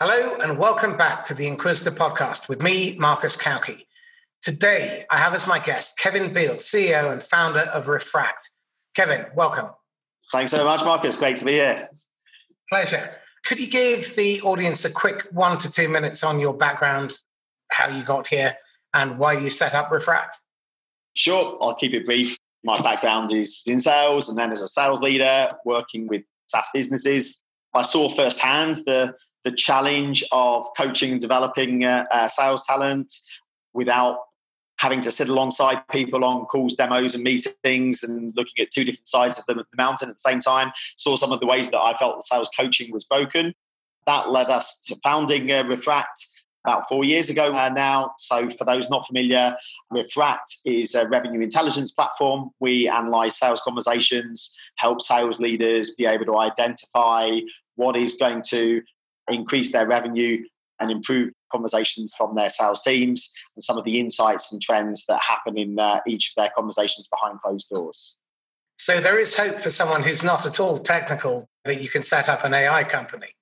Hello, and welcome back to the Inquisitor podcast with me, Marcus Cauchi. Today, I have as my guest Kevin Beal, CEO and founder of Refract. Kevin, welcome. Thanks so much, Marcus. Great to be here. Pleasure. Could you give the audience a quick one to two minutes on your background, how you got here, and why you set up Refract? Sure, I'll keep it brief. My background is in sales and then as a sales leader working with SaaS businesses. I saw firsthand the, the challenge of coaching and developing uh, uh, sales talent without having to sit alongside people on calls, demos, and meetings and looking at two different sides of the, the mountain at the same time. Saw some of the ways that I felt the sales coaching was broken. That led us to founding uh, Refract about four years ago uh, now. So, for those not familiar, Refract is a revenue intelligence platform. We analyze sales conversations, help sales leaders be able to identify what is going to increase their revenue and improve conversations from their sales teams and some of the insights and trends that happen in uh, each of their conversations behind closed doors. So, there is hope for someone who's not at all technical that you can set up an AI company.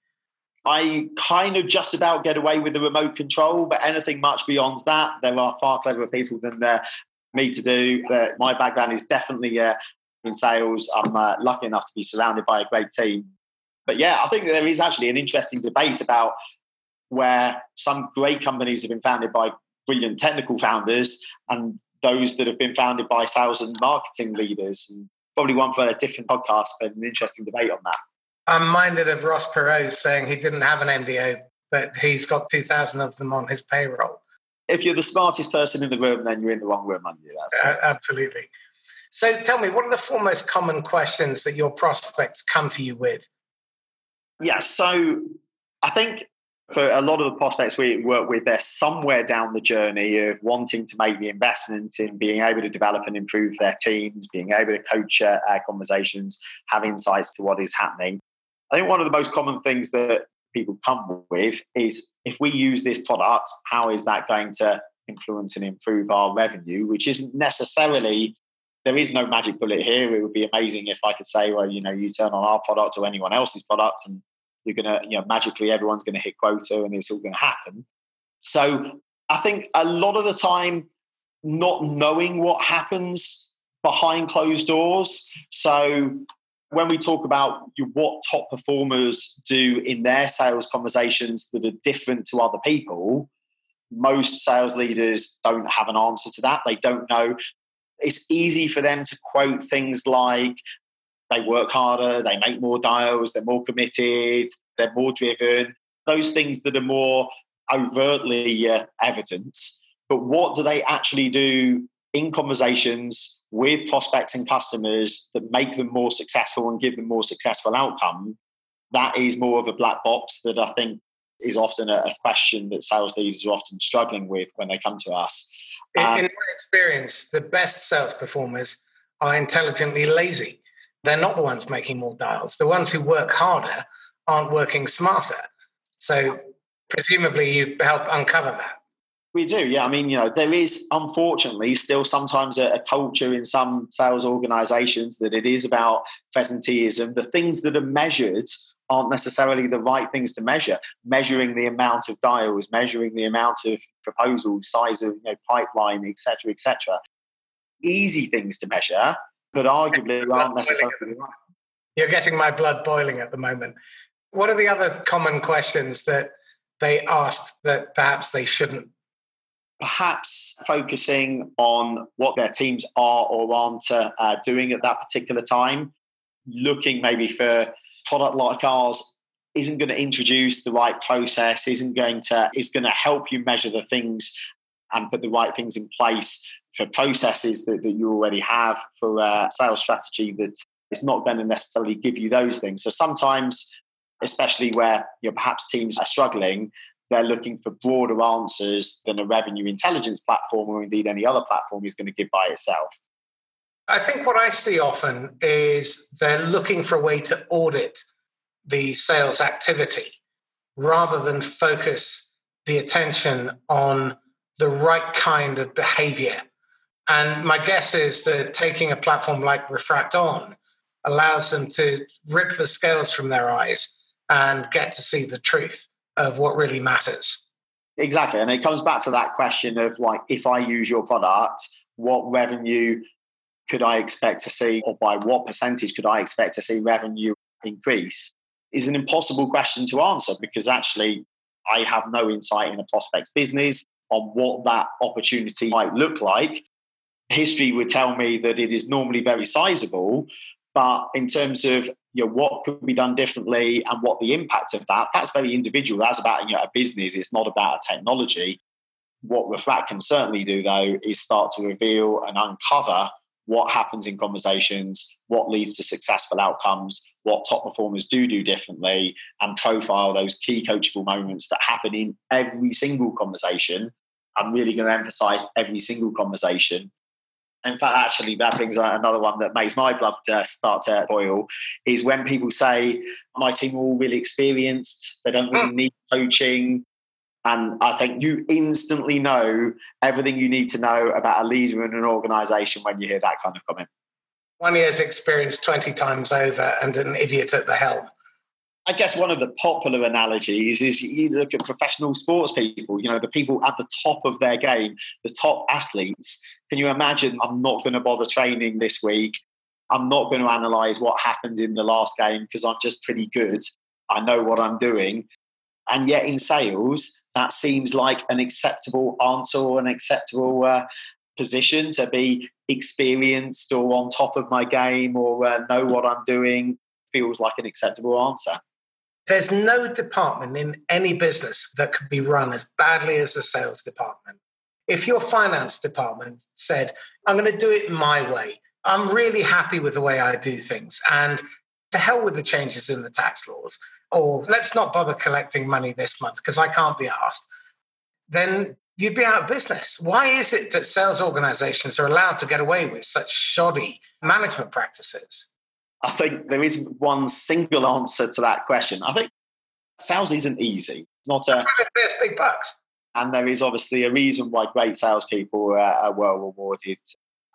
I kind of just about get away with the remote control, but anything much beyond that, there are far cleverer people than uh, me to do. But my background is definitely uh, in sales. I'm uh, lucky enough to be surrounded by a great team. But yeah, I think there is actually an interesting debate about where some great companies have been founded by brilliant technical founders and those that have been founded by sales and marketing leaders. And probably one for a different podcast, but an interesting debate on that. I'm minded of Ross Perot saying he didn't have an MBA, but he's got 2,000 of them on his payroll. If you're the smartest person in the room, then you're in the wrong room, aren't you? Uh, absolutely. So tell me, what are the four most common questions that your prospects come to you with? Yeah, so I think for a lot of the prospects we work with, they're somewhere down the journey of wanting to make the investment in being able to develop and improve their teams, being able to coach uh, conversations, have insights to what is happening. I think one of the most common things that people come with is if we use this product, how is that going to influence and improve our revenue? Which isn't necessarily there is no magic bullet here. It would be amazing if I could say, well, you know, you turn on our product or anyone else's product and you're gonna, you know, magically everyone's gonna hit quota and it's all gonna happen. So I think a lot of the time, not knowing what happens behind closed doors. So when we talk about what top performers do in their sales conversations that are different to other people, most sales leaders don't have an answer to that. They don't know. It's easy for them to quote things like they work harder, they make more dials, they're more committed, they're more driven, those things that are more overtly uh, evident. But what do they actually do in conversations with prospects and customers that make them more successful and give them more successful outcome, that is more of a black box that I think is often a, question that sales leaders are often struggling with when they come to us. Um, in, in my experience, the best sales performers are intelligently lazy. They're not the ones making more dials. The ones who work harder aren't working smarter. So presumably you help uncover that. We do, yeah. I mean, you know, there is unfortunately still sometimes a, a, culture in some sales organizations that it is about presenteeism. The things that are measured aren't necessarily the right things to measure. Measuring the amount of dials, measuring the amount of proposals, size of you know, pipeline, etc., etc. Easy things to measure, but arguably aren't necessarily right. You're getting my blood boiling at the moment. What are the other common questions that they ask that perhaps they shouldn't perhaps focusing on what their teams are or aren't uh, doing at that particular time, looking maybe for product like ours isn't going to introduce the right process, isn't going to is going to help you measure the things and put the right things in place for processes that, that you already have for a sales strategy that is not going to necessarily give you those things. So sometimes, especially where you know, perhaps teams are struggling, they're looking for broader answers than a revenue intelligence platform or indeed any other platform is going to give by itself. I think what I see often is they're looking for a way to audit the sales activity rather than focus the attention on the right kind of behavior. And my guess is that taking a platform like Refract On allows them to rip the scales from their eyes and get to see the truth of what really matters. Exactly. And it comes back to that question of like, if I use your product, what revenue could I expect to see, or by what percentage could I expect to see revenue increase? Is an impossible question to answer because actually I have no insight in a prospect's business on what that opportunity might look like. History would tell me that it is normally very sizable, but in terms of you know, what could be done differently and what the impact of that, that's very individual. That's about you know, a business, it's not about a technology. What Refract can certainly do, though, is start to reveal and uncover what happens in conversations, what leads to successful outcomes, what top performers do do differently, and profile those key coachable moments that happen in every single conversation. I'm really going to emphasize every single conversation. In fact, actually, that brings another one that makes my blood uh, start to boil is when people say, My team are all really experienced, they don't really hmm. need coaching, and I think you instantly know everything you need to know about a leader in an organization when you hear that kind of comment. One year's experience 20 times over and an idiot at the helm. I guess one of the popular analogies is you look at professional sports people, you know, the people at the top of their game, the top athletes. Can you imagine? I'm not going to bother training this week. I'm not going to analyze what happened in the last game because I'm just pretty good. I know what I'm doing. And yet in sales, that seems like an acceptable answer or an acceptable uh, position to be experienced or on top of my game or uh, know what I'm doing feels like an acceptable answer. There's no department in any business that could be run as badly as the sales department. If your finance department said, I'm going to do it my way, I'm really happy with the way I do things, and to hell with the changes in the tax laws, or let's not bother collecting money this month because I can't be asked, then you'd be out of business. Why is it that sales organizations are allowed to get away with such shoddy management practices? I think there isn't one single answer to that question. I think sales isn't easy. It's not a. There's big bucks. And there is obviously a reason why great salespeople are, are well rewarded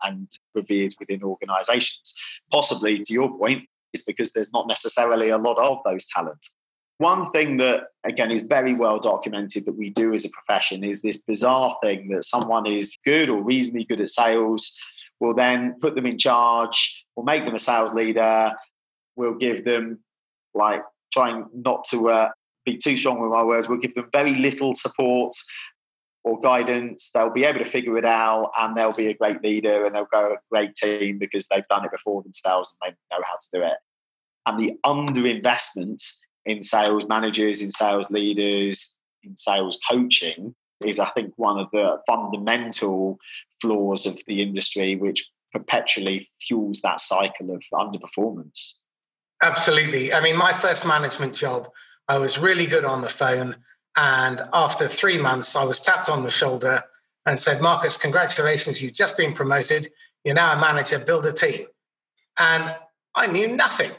and revered within organizations. Possibly, to your point, is because there's not necessarily a lot of those talents. One thing that, again, is very well documented that we do as a profession is this bizarre thing that someone is good or reasonably good at sales. We'll then put them in charge, we'll make them a sales leader, we'll give them, like, trying not to uh, be too strong with my words, we'll give them very little support or guidance. They'll be able to figure it out and they'll be a great leader and they'll go a great team because they've done it before themselves and they know how to do it. And the underinvestment in sales managers, in sales leaders, in sales coaching is, I think, one of the fundamental flaws of the industry, which perpetually fuels that cycle of underperformance. Absolutely. I mean, my first management job, I was really good on the phone. And after three months, I was tapped on the shoulder and said, Marcus, congratulations, you've just been promoted. You're now a manager, build a team. And I knew nothing.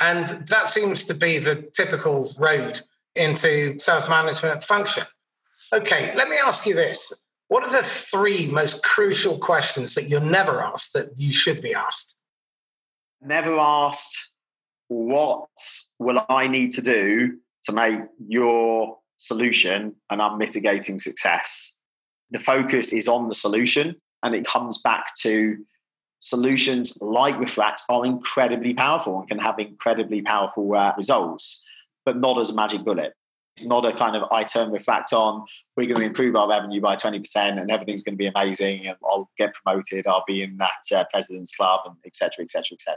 And that seems to be the typical road into sales management function. Okay, let me ask you this. What are the three most crucial questions that you're never asked that you should be asked? Never asked, what will I need to do to make your solution an unmitigating success? The focus is on the solution and it comes back to solutions like Refract are incredibly powerful and can have incredibly powerful uh, results, but not as a magic bullet. It's not a kind of I turn Refract on, we're going to improve our revenue by 20% and everything's going to be amazing and I'll get promoted, I'll be in that uh, president's club and etc. etc. etc.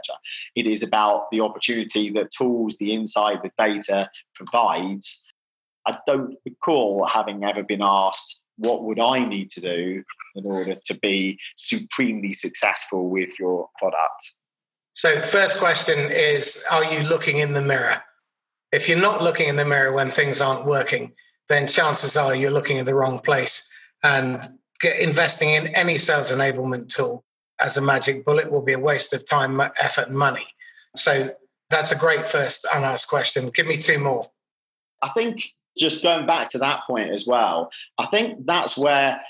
It is about the opportunity that tools, the insight, the data provides. I don't recall having ever been asked, what would I need to do in order to be supremely successful with your product? So, first question is Are you looking in the mirror? If you're not looking in the mirror when things aren't working, then chances are you're looking in the wrong place. And investing in any sales enablement tool as a magic bullet will be a waste of time, effort, and money. So, that's a great first unasked question. Give me two more. I think just going back to that point as well, I think that's where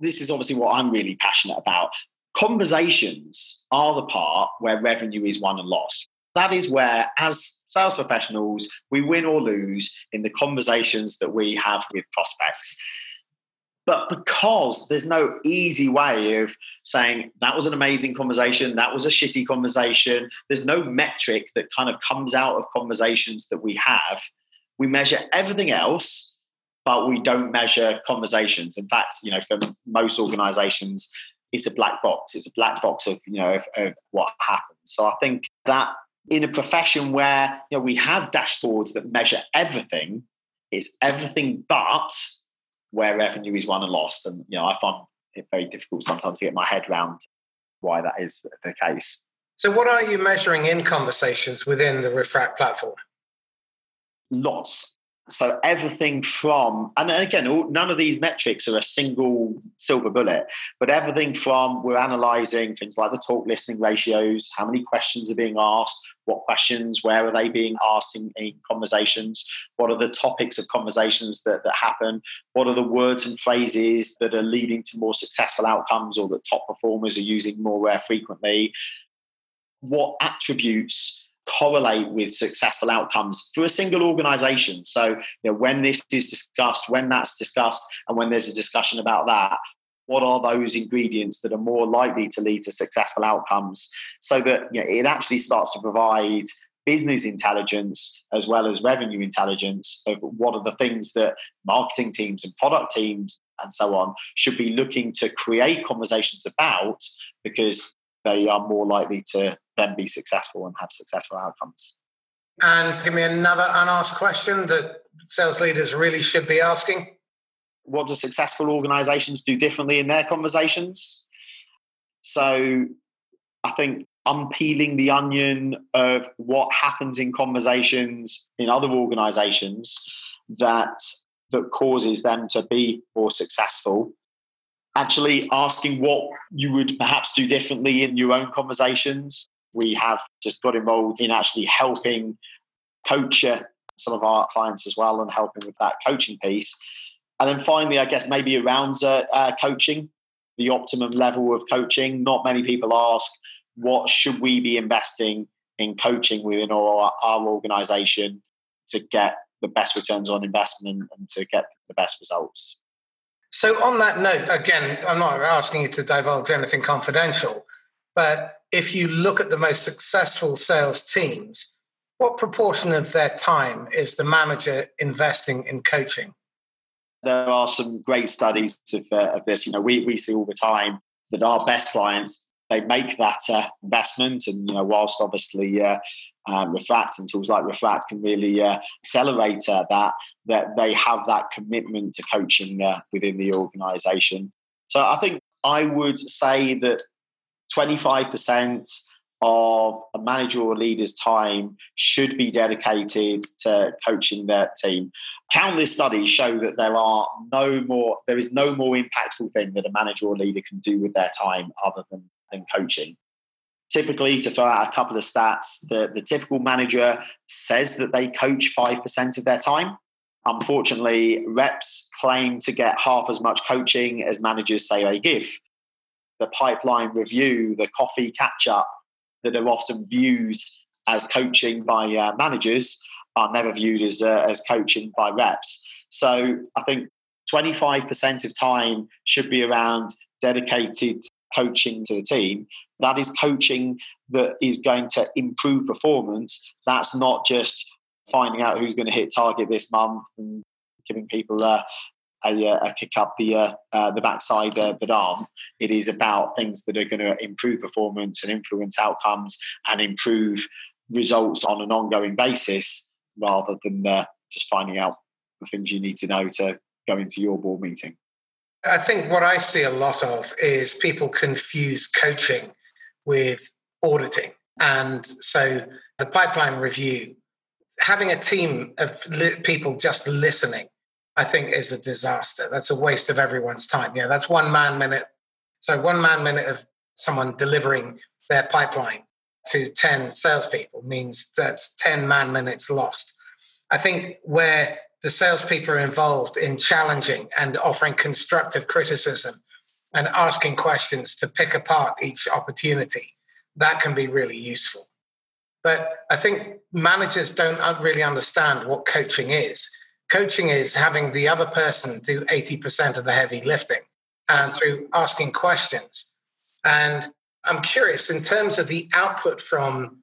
this is obviously what I'm really passionate about. Conversations are the part where revenue is won and lost. That is where, as sales professionals, we win or lose in the conversations that we have with prospects. But because there's no easy way of saying that was an amazing conversation, that was a shitty conversation, there's no metric that kind of comes out of conversations that we have. We measure everything else, but we don't measure conversations. In fact, you know, for most organizations, it's a black box. It's a black box of, you know, of, of what happens. So I think that in a profession where you know we have dashboards that measure everything, it's everything but where revenue is won and lost. And you know, I find it very difficult sometimes to get my head around why that is the case. So, what are you measuring in conversations within the Refract platform? Lots. So everything from, and again, none of these metrics are a single silver bullet, but everything from we're analyzing things like the talk listening ratios, how many questions are being asked, what questions, where are they being asked in, in conversations, what are the topics of conversations that, that happen, what are the words and phrases that are leading to more successful outcomes or that top performers are using more uh, frequently, what attributes correlate with successful outcomes for a single organization. So, you know, when this is discussed, when that's discussed, and when there's a discussion about that, what are those ingredients that are more likely to lead to successful outcomes so that you know, it actually starts to provide business intelligence as well as revenue intelligence of what are the things that marketing teams and product teams and so on should be looking to create conversations about because they are more likely to then be successful and have successful outcomes. And give me another unasked question that sales leaders really should be asking. What do successful organizations do differently in their conversations? So I think unpeeling the onion of what happens in conversations in other organizations that that causes them to be more successful actually asking what you would perhaps do differently in your own conversations. We have just got involved in actually helping coach some of our clients as well and helping with that coaching piece. And then finally, I guess maybe around uh, uh, coaching, the optimum level of coaching. Not many people ask, what should we be investing in coaching within our, our organization to get the best returns on investment and to get the best results? So, on that note, again, I'm not asking you to divulge anything confidential, but if you look at the most successful sales teams, what proportion of their time is the manager investing in coaching? There are some great studies of, uh, of this. You know, we, we see all the time that our best clients they make that uh, investment. And you know, whilst obviously uh, um, Refract and tools like Refract can really uh, accelerate uh, that, that they have that commitment to coaching uh, within the organisation. So I think I would say that twenty five percent of a manager or leader's time should be dedicated to coaching their team. Countless studies show that there are no more, there is no more impactful thing that a manager or leader can do with their time other than than coaching. Typically, to throw out a couple of stats, the, the typical manager says that they coach 5% of their time. Unfortunately, reps claim to get half as much coaching as managers say they give. The pipeline review, the coffee catch up that are often viewed as coaching by uh, managers are never viewed as, uh, as coaching by reps. So I think 25% of time should be around dedicated coaching to the team. That is coaching that is going to improve performance. That's not just finding out who's going to hit target this month and giving people a, a, a kick up the uh, uh, the backside uh, the arm. It is about things that are going to improve performance and influence outcomes and improve results on an ongoing basis, rather than uh, just finding out the things you need to know to go into your board meeting. I think what I see a lot of is people confuse coaching with auditing. And so the pipeline review, having a team of li- people just listening, I think is a disaster. That's a waste of everyone's time. Yeah, that's one man minute. So one man minute of someone delivering their pipeline to 10 salespeople means that's 10 man minutes lost. I think where the salespeople are involved in challenging and offering constructive criticism and asking questions to pick apart each opportunity, that can be really useful. But I think managers don't really understand what coaching is. Coaching is having the other person do 80% of the heavy lifting uh, and through asking questions. And I'm curious, in terms of the output from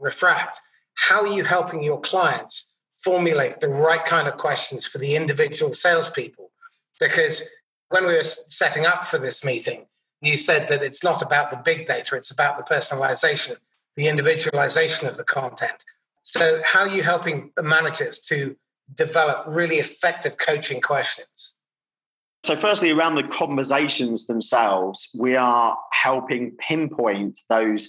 Refract, how are you helping your clients formulate the right kind of questions for the individual salespeople? Because when we were setting up for this meeting, you said that it's not about the big data, it's about the personalization, the individualization of the content. So, how are you helping the managers to develop really effective coaching questions? So, firstly, around the conversations themselves, we are helping pinpoint those.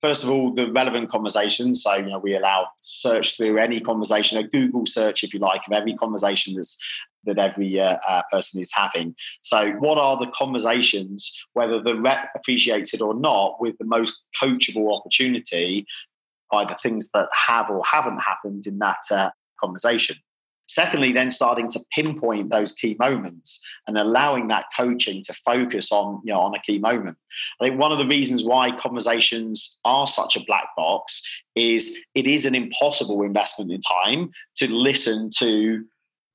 First of all, the relevant conversations. So, you know, we allow search through any conversation, a Google search, if you like, of every conversation that's that every uh, uh, person is having. So, what are the conversations, whether the rep appreciates it or not, with the most coachable opportunity by the things that have or haven't happened in that uh, conversation? Secondly, then starting to pinpoint those key moments and allowing that coaching to focus on, you know, on a key moment. I think one of the reasons why conversations are such a black box is it is an impossible investment in time to listen to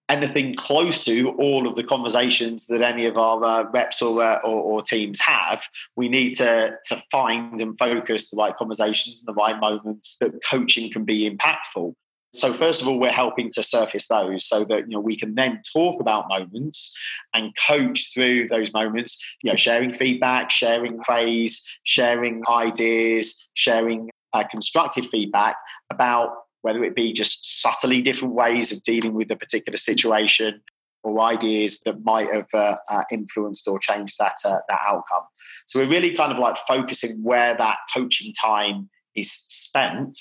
anything close to all of the conversations that any of our uh, reps or, uh, or, or, teams have. We need to, to find and focus the right conversations and the right moments that coaching can be impactful. So first of all, we're helping to surface those so that you know we can then talk about moments and coach through those moments. You know, sharing feedback, sharing praise, sharing ideas, sharing uh, constructive feedback about whether it be just subtly different ways of dealing with a particular situation or ideas that might have uh, uh, influenced or changed that uh, that outcome. So we're really kind of like focusing where that coaching time is spent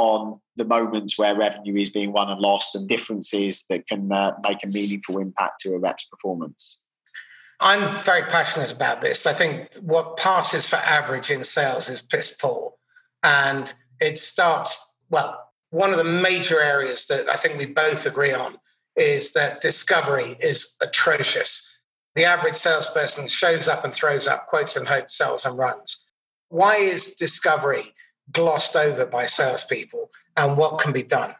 on the moments where revenue is being won and lost and differences that can uh, make a meaningful impact to a rep's performance. I'm very passionate about this. I think what passes for average in sales is piss poor. And it starts well, one of the major areas that I think we both agree on is that discovery is atrocious. The average salesperson shows up and throws up, quotes and hopes, sells and runs. Why is discovery glossed over by salespeople and what can be done?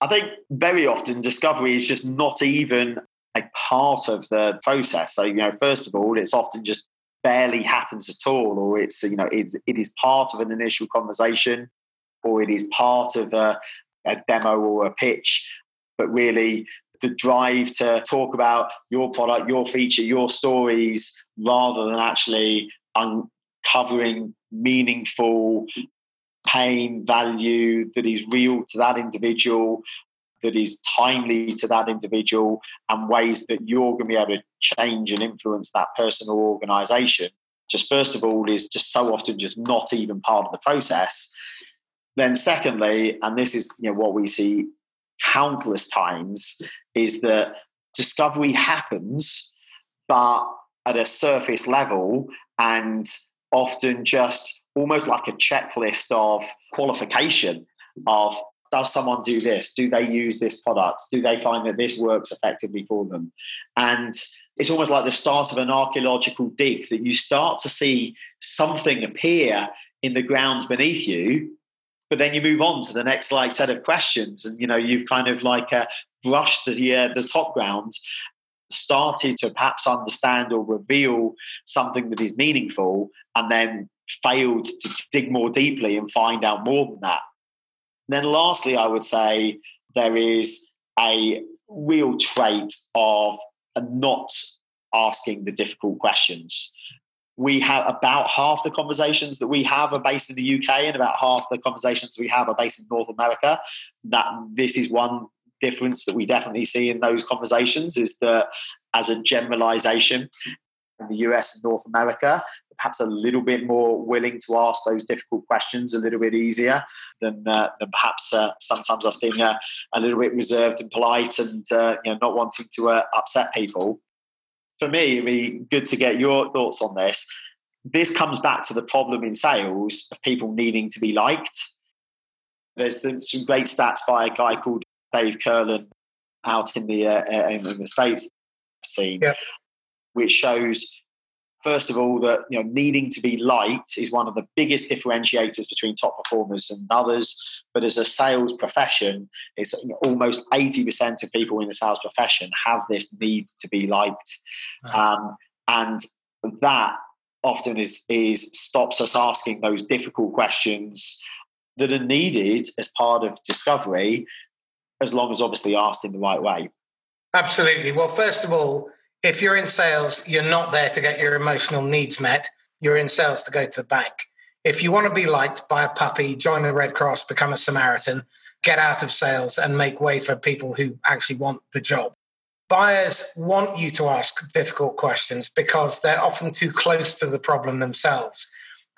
I think very often discovery is just not even a part of the process. So, you know, first of all, it's often just barely happens at all, or it's, you know, it, it is part of an initial conversation or it is part of a, a demo or a pitch, but really the drive to talk about your product, your feature, your stories, rather than actually uncovering meaningful pain, value that is real to that individual, that is timely to that individual, and ways that you're going to be able to change and influence that person or organization. Just first of all, is just so often just not even part of the process. Then, secondly, and this is you know, what we see countless times, is that discovery happens, but at a surface level and often just almost like a checklist of qualification of does someone do this? Do they use this product? Do they find that this works effectively for them? And it's almost like the start of an archaeological dig that you start to see something appear in the ground beneath you but then you move on to the next like set of questions and you know you've kind of like uh, brushed the uh, the top ground started to perhaps understand or reveal something that is meaningful and then failed to dig more deeply and find out more than that and then lastly i would say there is a real trait of not asking the difficult questions we have about half the conversations that we have are based in the UK, and about half the conversations we have are based in North America. That this is one difference that we definitely see in those conversations is that as a generalization in the US and North America, perhaps a little bit more willing to ask those difficult questions a little bit easier than, uh, than perhaps uh, sometimes us being uh, a little bit reserved and polite and uh, you know, not wanting to uh, upset people for me, it'd be good to get your thoughts on this. This comes back to the problem in sales of people needing to be liked. There's some great stats by a guy called Dave Kurlan out in the uh, in, the states scene, yeah. which shows first of all, that you know, needing to be liked is one of the biggest differentiators between top performers and others. But as a sales profession, it's almost 80% of people in the sales profession have this need to be liked. Um, and that often is is stops us asking those difficult questions that are needed as part of discovery, as long as obviously asked in the right way. Absolutely. Well, first of all, if you're in sales, you're not there to get your emotional needs met. You're in sales to go to the bank. If you want to be liked by a puppy, join the Red Cross, become a Samaritan, get out of sales and make way for people who actually want the job. Buyers want you to ask difficult questions because they're often too close to the problem themselves.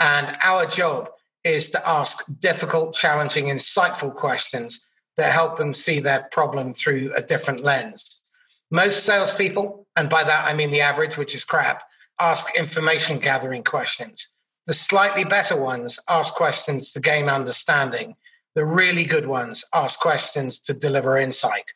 And our job is to ask difficult, challenging, insightful questions that help them see their problem through a different lens. Most salespeople, and by that I mean the average, which is crap, ask information gathering questions. The slightly better ones ask questions to gain understanding. The really good ones ask questions to deliver insight.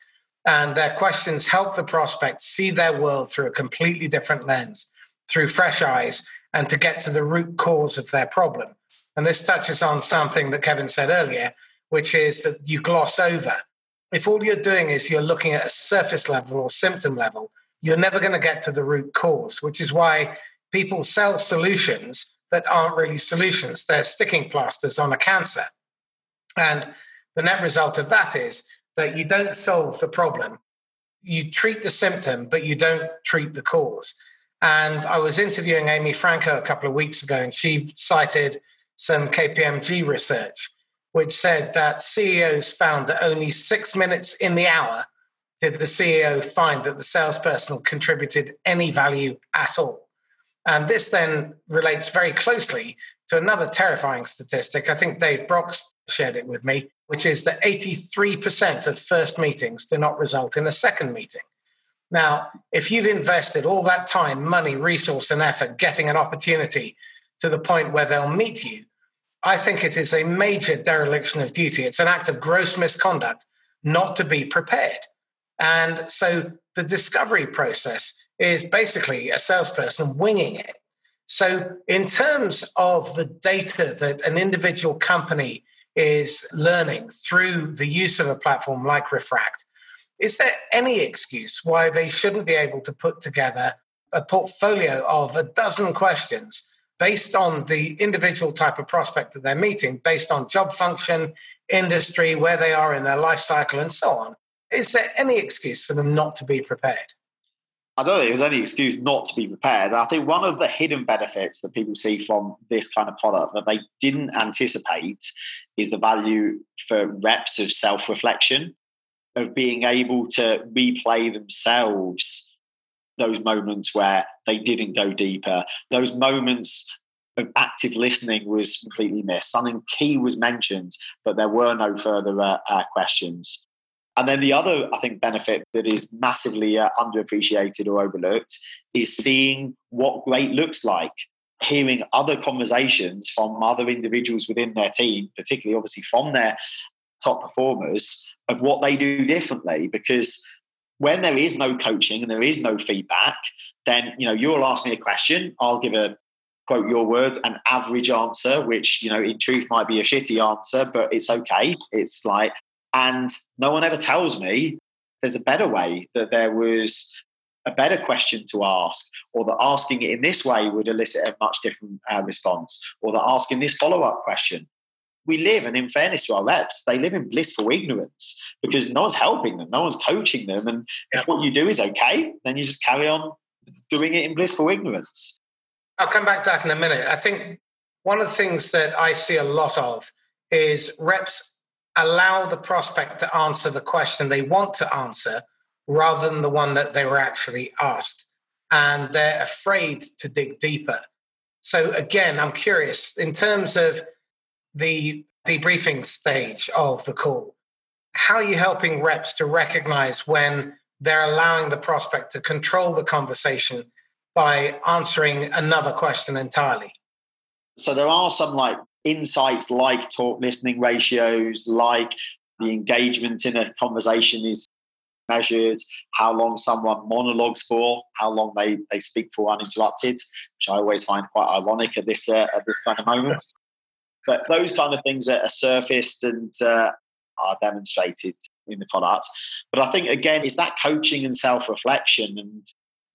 And their questions help the prospect see their world through a completely different lens, through fresh eyes, and to get to the root cause of their problem. And this touches on something that Kevin said earlier, which is that you gloss over. If all you're doing is you're looking at a surface level or symptom level, you're never going to get to the root cause, which is why people sell solutions that aren't really solutions. They're sticking plasters on a cancer. And the net result of that is that you don't solve the problem. You treat the symptom, but you don't treat the cause. And I was interviewing Amy Franko a couple of weeks ago, and she cited some KPMG research, which said that CEOs found that only six minutes in the hour did the CEO find that the salesperson contributed any value at all. And this then relates very closely to another terrifying statistic. I think Dave Brock's shared it with me, which is that 83% of first meetings do not result in a second meeting. Now, if you've invested all that time, money, resource, and effort getting an opportunity to the point where they'll meet you, I think it is a major dereliction of duty. It's an act of gross misconduct not to be prepared. And so the discovery process is basically a salesperson winging it. So, in terms of the data that an individual company is learning through the use of a platform like Refract, is there any excuse why they shouldn't be able to put together a portfolio of a dozen questions based on the individual type of prospect that they're meeting, based on job function, industry, where they are in their life cycle, and so on. Is there any excuse for them not to be prepared? I don't think there's any excuse not to be prepared. I think one of the hidden benefits that people see from this kind of product that they didn't anticipate is the value for reps of self reflection, of being able to replay themselves those moments where they didn't go deeper, those moments of active listening was completely missed. Something key was mentioned, but there were no further uh, uh, questions. And then the other, I think, benefit that is massively uh, underappreciated or overlooked is seeing what great looks like, hearing other conversations from other individuals within their team, particularly obviously from their top performers, of what they do differently. Because when there is no coaching and there is no feedback, then you know you'll ask me a question, I'll give a quote your word an average answer, which you know in truth might be a shitty answer, but it's okay. It's like, and no one ever tells me there's a better way that there was a better question to ask, or that asking it in this way would elicit a much different uh, response, or that asking this follow up question we live, and in fairness to our reps, they live in blissful ignorance because no one's helping them, no one's coaching them. And if what you do is okay, then you just carry on doing it in blissful ignorance. I'll come back to that in a minute. I think one of the things that I see a lot of is reps allow the prospect to answer the question they want to answer rather than the one that they were actually asked. And they're afraid to dig deeper. So, again, I'm curious in terms of the debriefing stage of the call, how are you helping reps to recognize when they're allowing the prospect to control the conversation by answering another question entirely? So there are some like insights like talk listening ratios, like the engagement in a conversation is measured, how long someone monologues for, how long they, they speak for uninterrupted, which I always find quite ironic at this uh, at this kind of moment. But those kind of things are, surfaced and uh, are demonstrated in the product. But I think again, it's that coaching and self reflection and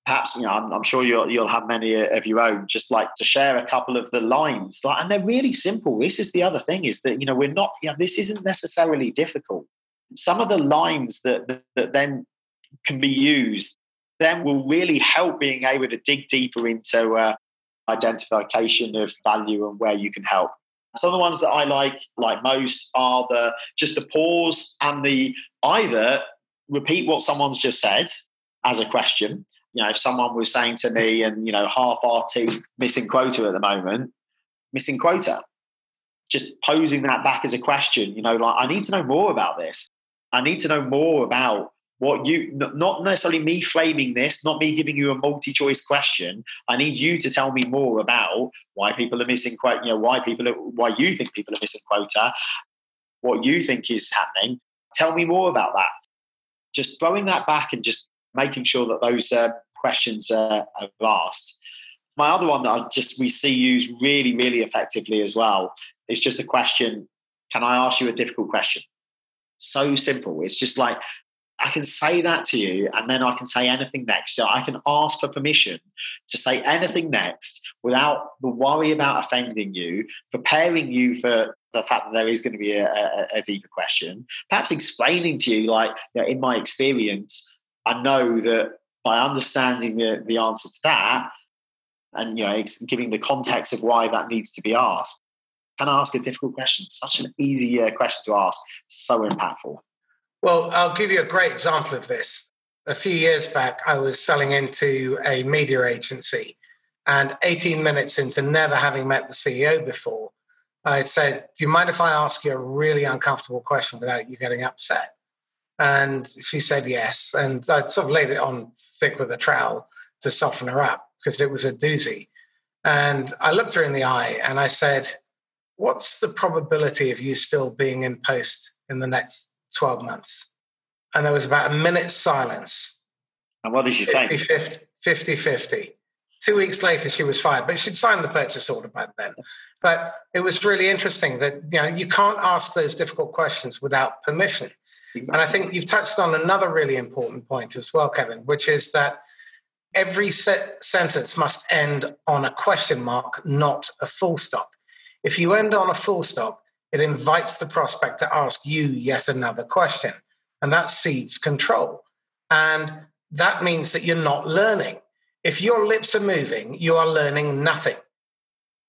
perhaps you know I'm, I'm, sure you'll you'll have many of your own just like to share a couple of the lines. Like and they're really simple. This is the other thing is that you know we're not you know this isn't necessarily difficult. Some of the lines that that, that then can be used then will really help being able to dig deeper into uh, identification of value and where you can help. Some of the ones that i like like most are the just the pause and the either repeat what someone's just said as a question you know, if someone was saying to me, and you know, half our team missing quota at the moment, missing quota, just posing that back as a question, you know, like I need to know more about this. I need to know more about what you, not necessarily me framing this, not me giving you a multi-choice question. I need you to tell me more about why people are missing quota, you know, why people are, why you think people are missing quota, what you think is happening. Tell me more about that. Just throwing that back and just making sure that those uh, questions uh, are asked. My other one that I just we see used really, really effectively as well is just a question: Can I ask you a difficult question? So simple. It's just like I can say that to you, and then I can say anything next. I can ask for permission to say anything next without the worry about offending you, preparing you for the fact that there is going to be a, a, a deeper question, perhaps explaining to you, like, you know, in my experience, I know that by understanding the, the answer to that and you know giving the context of why that needs to be asked can I ask a difficult question? Such an easy uh, question to ask. So impactful. Well i'll give you a great example of this. A few years back i was selling into a media agency and 18 minutes into never having met the ceo before i said do you mind if i ask you a really uncomfortable question without you getting upset and she said yes. And I sort of laid it on thick with a trowel to soften her up because it was a doozy. And I looked her in the eye and I said, What's the probability of you still being in post in the next 12 months? And there was about a minute's silence. And what did she 50, say? 50 50. Two weeks later, she was fired, but she'd signed the purchase order by then. But it was really interesting that you know you can't ask those difficult questions without permission. Exactly. And I think you've touched on another really important point as well, Kevin, which is that every sentence must end on a question mark, not a full stop. If you end on a full stop, it invites the prospect to ask you yet another question, and that seeds control. And that means that you're not learning. If your lips are moving, you are learning nothing.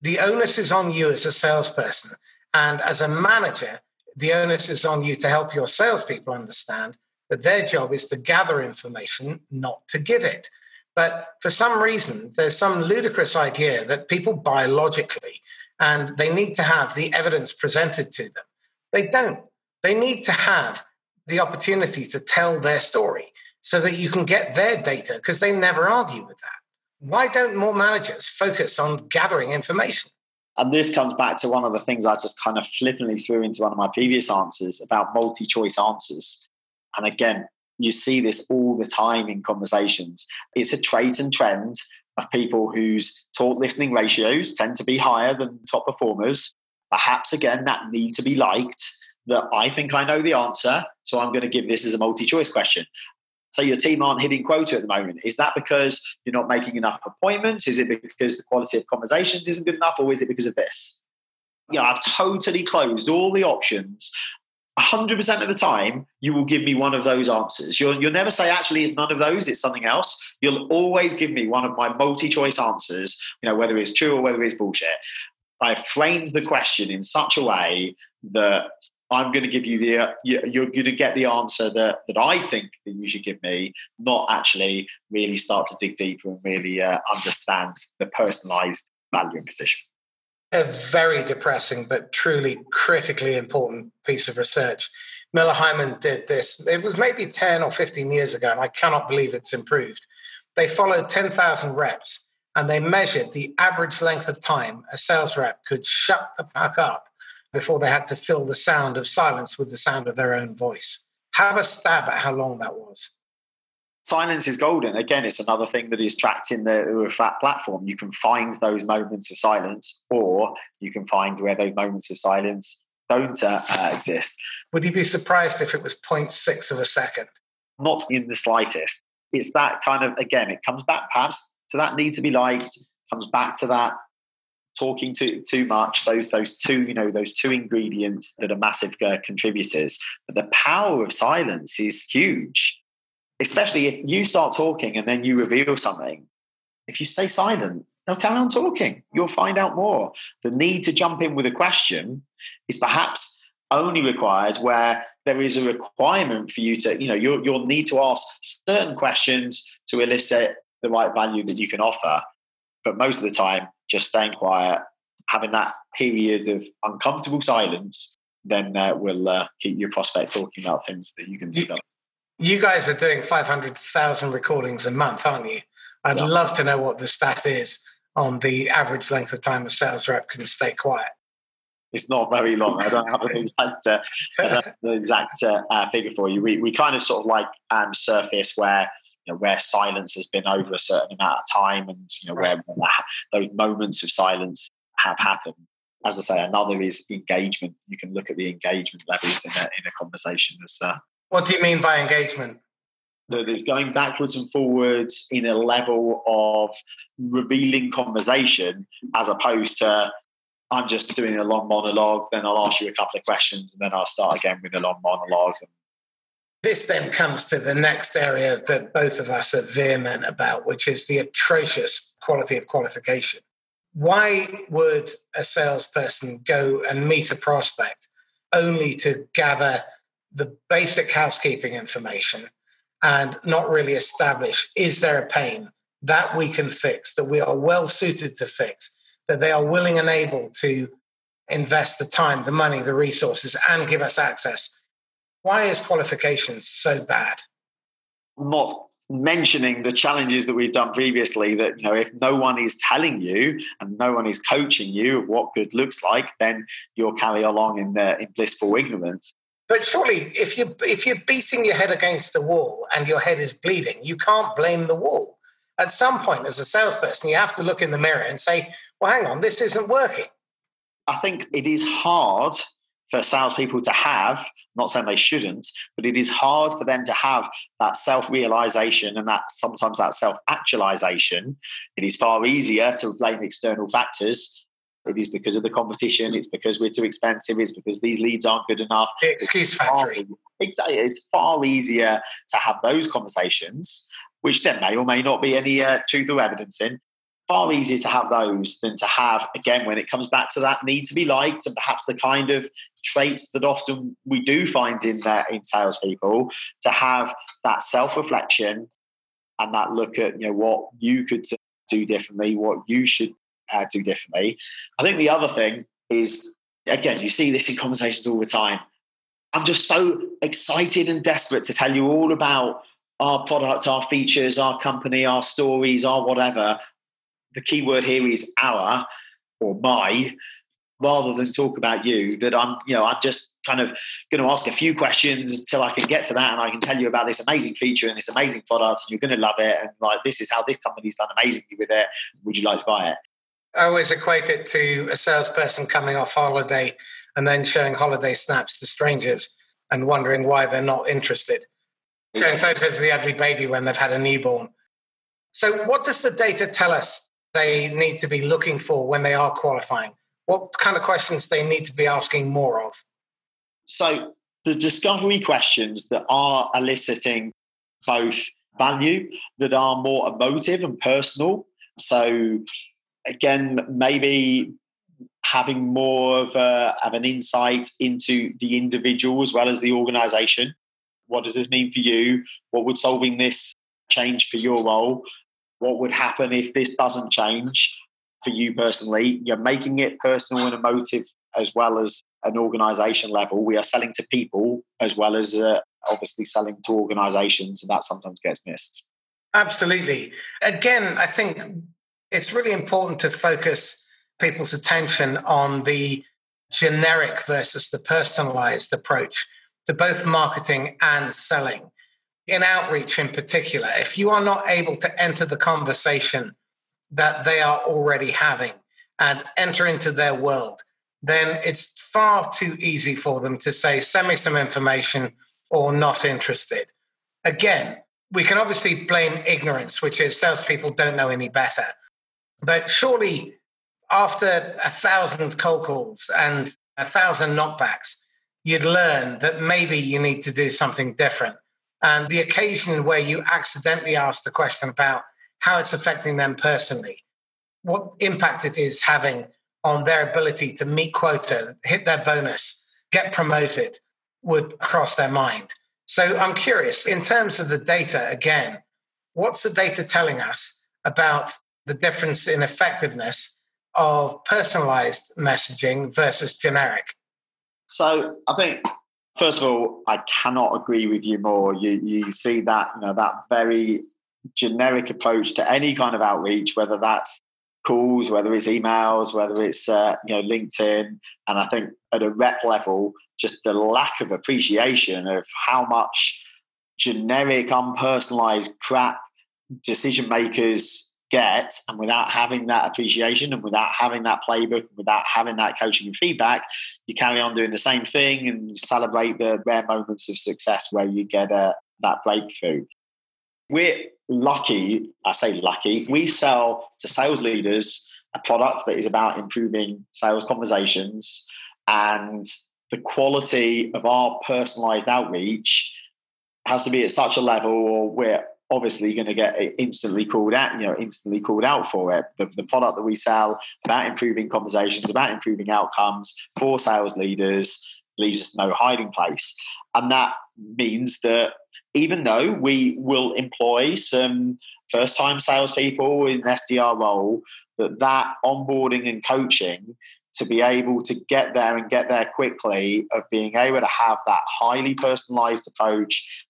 The onus is on you as a salesperson. And as a manager, the onus is on you to help your salespeople understand that their job is to gather information, not to give it. But for some reason, there's some ludicrous idea that people biologically and they need to have the evidence presented to them. They don't. They need to have the opportunity to tell their story so that you can get their data because they never argue with that. Why don't more managers focus on gathering information? And this comes back to one of the things I just kind of flippantly threw into one of my previous answers about multi choice answers. And again, you see this all the time in conversations. It's a trait and trend of people whose talk listening ratios tend to be higher than top performers. Perhaps again, that need to be liked that I think I know the answer. So I'm going to give this as a multi choice question. So your team aren't hitting quota at the moment. Is that because you're not making enough appointments? Is it because the quality of conversations isn't good enough, or is it because of this? You know, I've totally closed all the options. 100% of the time, you will give me one of those answers. You'll, you'll never say, actually, it's none of those, it's something else. You'll always give me one of my multi choice answers, you know, whether it's true or whether it's bullshit. I framed the question in such a way that I'm going to give you the you're going to get the answer that that I think that you should give me, not actually really start to dig deeper and really uh, understand the personalized value and position. A very depressing but truly critically important piece of research. Miller Heiman did this. It was maybe 10 or 15 years ago, and I cannot believe it's improved. They followed 10,000 reps and they measured the average length of time a sales rep could shut the fuck up before they had to fill the sound of silence with the sound of their own voice. Have a stab at how long that was. silence is golden. Again, it's another thing that is tracked in the flat platform. You can find those moments of silence, or you can find where those moments of silence don't uh, uh, exist. Would you be surprised if it was 0.6 of a second? Not in the slightest. It's that kind of, again, it comes back perhaps to that need to be liked, comes back to that talking too too much those those two you know those two ingredients that are massive uh, contributors. But the power of silence is huge especially if you start talking and then you reveal something. If you stay silent they'll carry on talking. You'll find out more. The need to jump in with a question is perhaps only required where there is a requirement for you to you know you'll, you'll need to ask certain questions to elicit the right value that you can offer but most of the time just staying quiet, having that period of uncomfortable silence, then uh, will uh, keep your prospect talking about things that you can discuss. You, guys are doing 500,000 recordings a month, aren't you? I'd yeah. love to know what the stat is on the average length of time a sales rep can stay quiet. It's not very long. I don't have an exact, uh, the exact uh, uh, figure for you. We, we kind of sort of like um, surface where you know, where silence has been over a certain amount of time and you know where, those moments of silence have happened as I say, another is engagement. You can look at the engagement levels in a, in a conversation. As, uh, what do you mean by engagement? That is going backwards and forwards in a level of revealing conversation as opposed to I'm just doing a long monologue, then I'll ask you a couple of questions, and then I'll start again with a long monologue. This then comes to the next area that both of us are vehement about, which is the atrocious quality of qualification. Why would a salesperson go and meet a prospect only to gather the basic housekeeping information and not really establish is there a pain that we can fix, that we are well suited to fix, that they are willing and able to invest the time, the money, the resources, and give us access why is qualifications so bad? Not mentioning the challenges that we've done previously that you know if no one is telling you and no one is coaching you of what good looks like then you'll carry along in the in blissful ignorance. But surely if you if you're beating your head against the wall and your head is bleeding you can't blame the wall. At some point as a salesperson you have to look in the mirror and say well hang on this isn't working. I think it is hard for salespeople to have, not saying they shouldn't, but it is hard for them to have that self realization and that sometimes that self actualization. It is far easier to blame external factors. It is because of the competition. It's because we're too expensive. It's because these leads aren't good enough. The excuse factory. Exactly. It's far easier to have those conversations, which there may or may not be any uh, truth or evidence in far easier to have those than to have again when it comes back to that need to be liked and perhaps the kind of traits that often we do find in that in salespeople to have that self-reflection and that look at you know what you could do differently what you should uh, do differently. I think the other thing is again you see this in conversations all the time. I'm just so excited and desperate to tell you all about our product, our features, our company, our stories, our whatever the key word here is our or my rather than talk about you that i'm you know i'm just kind of going to ask a few questions until i can get to that and i can tell you about this amazing feature and this amazing product and you're going to love it and like this is how this company's done amazingly with it. Would you like to buy it? I always equate it to a salesperson coming off holiday and then showing holiday snaps to strangers and wondering why they're not interested. Showing photos of the ugly baby when they've had a newborn. So what does the data tell us they need to be looking for when they are qualifying? What kind of questions they need to be asking more of? So, the discovery questions that are eliciting both value, that are more emotive and personal. So, again, maybe having more of, a, of an insight into the individual as well as the organization. What does this mean for you? What would solving this change for your role? What would happen if this doesn't change for you personally. You're making it personal and emotive as well as an organization level. We are selling to people as well as uh, obviously selling to organizations, and that sometimes gets missed. Absolutely. Again, I think it's really important to focus people's attention on the generic versus the personalized approach to both marketing and selling. In outreach in particular, if you are not able to enter the conversation that they are already having and enter into their world, then it's far too easy for them to say, send me some information or not interested. Again, we can obviously blame ignorance, which is salespeople don't know any better. But surely, after a thousand cold calls and a thousand knockbacks, you'd learn that maybe you need to do something different. And the occasion where you accidentally ask the question about how it's affecting them personally, what impact it is having on their ability to meet quota, hit their bonus, get promoted, would cross their mind. So I'm curious, in terms of the data, again, what's the data telling us about the difference in effectiveness of personalized messaging versus generic? So I think first of all, I cannot agree with you more. You you see that you know that very generic approach to any kind of outreach, whether that's calls, whether it's emails, whether it's uh, you know LinkedIn, and I think at a rep level, just the lack of appreciation of how much generic, unpersonalized crap decision makers get, and without having that appreciation and without having that playbook, and without having that coaching and feedback, you carry on doing the same thing and celebrate the rare moments of success where you get a, uh, that breakthrough. We're lucky, I say lucky, we sell to sales leaders a product that is about improving sales conversations and the quality of our personalized outreach has to be at such a level or we're obviously going to get instantly called out, you know, instantly called out for it. The, the product that we sell about improving conversations, about improving outcomes for sales leaders leaves us no hiding place. And that means that even though we will employ some first time salespeople in an SDR role, that that onboarding and coaching to be able to get there and get there quickly, of being able to have that highly personalized approach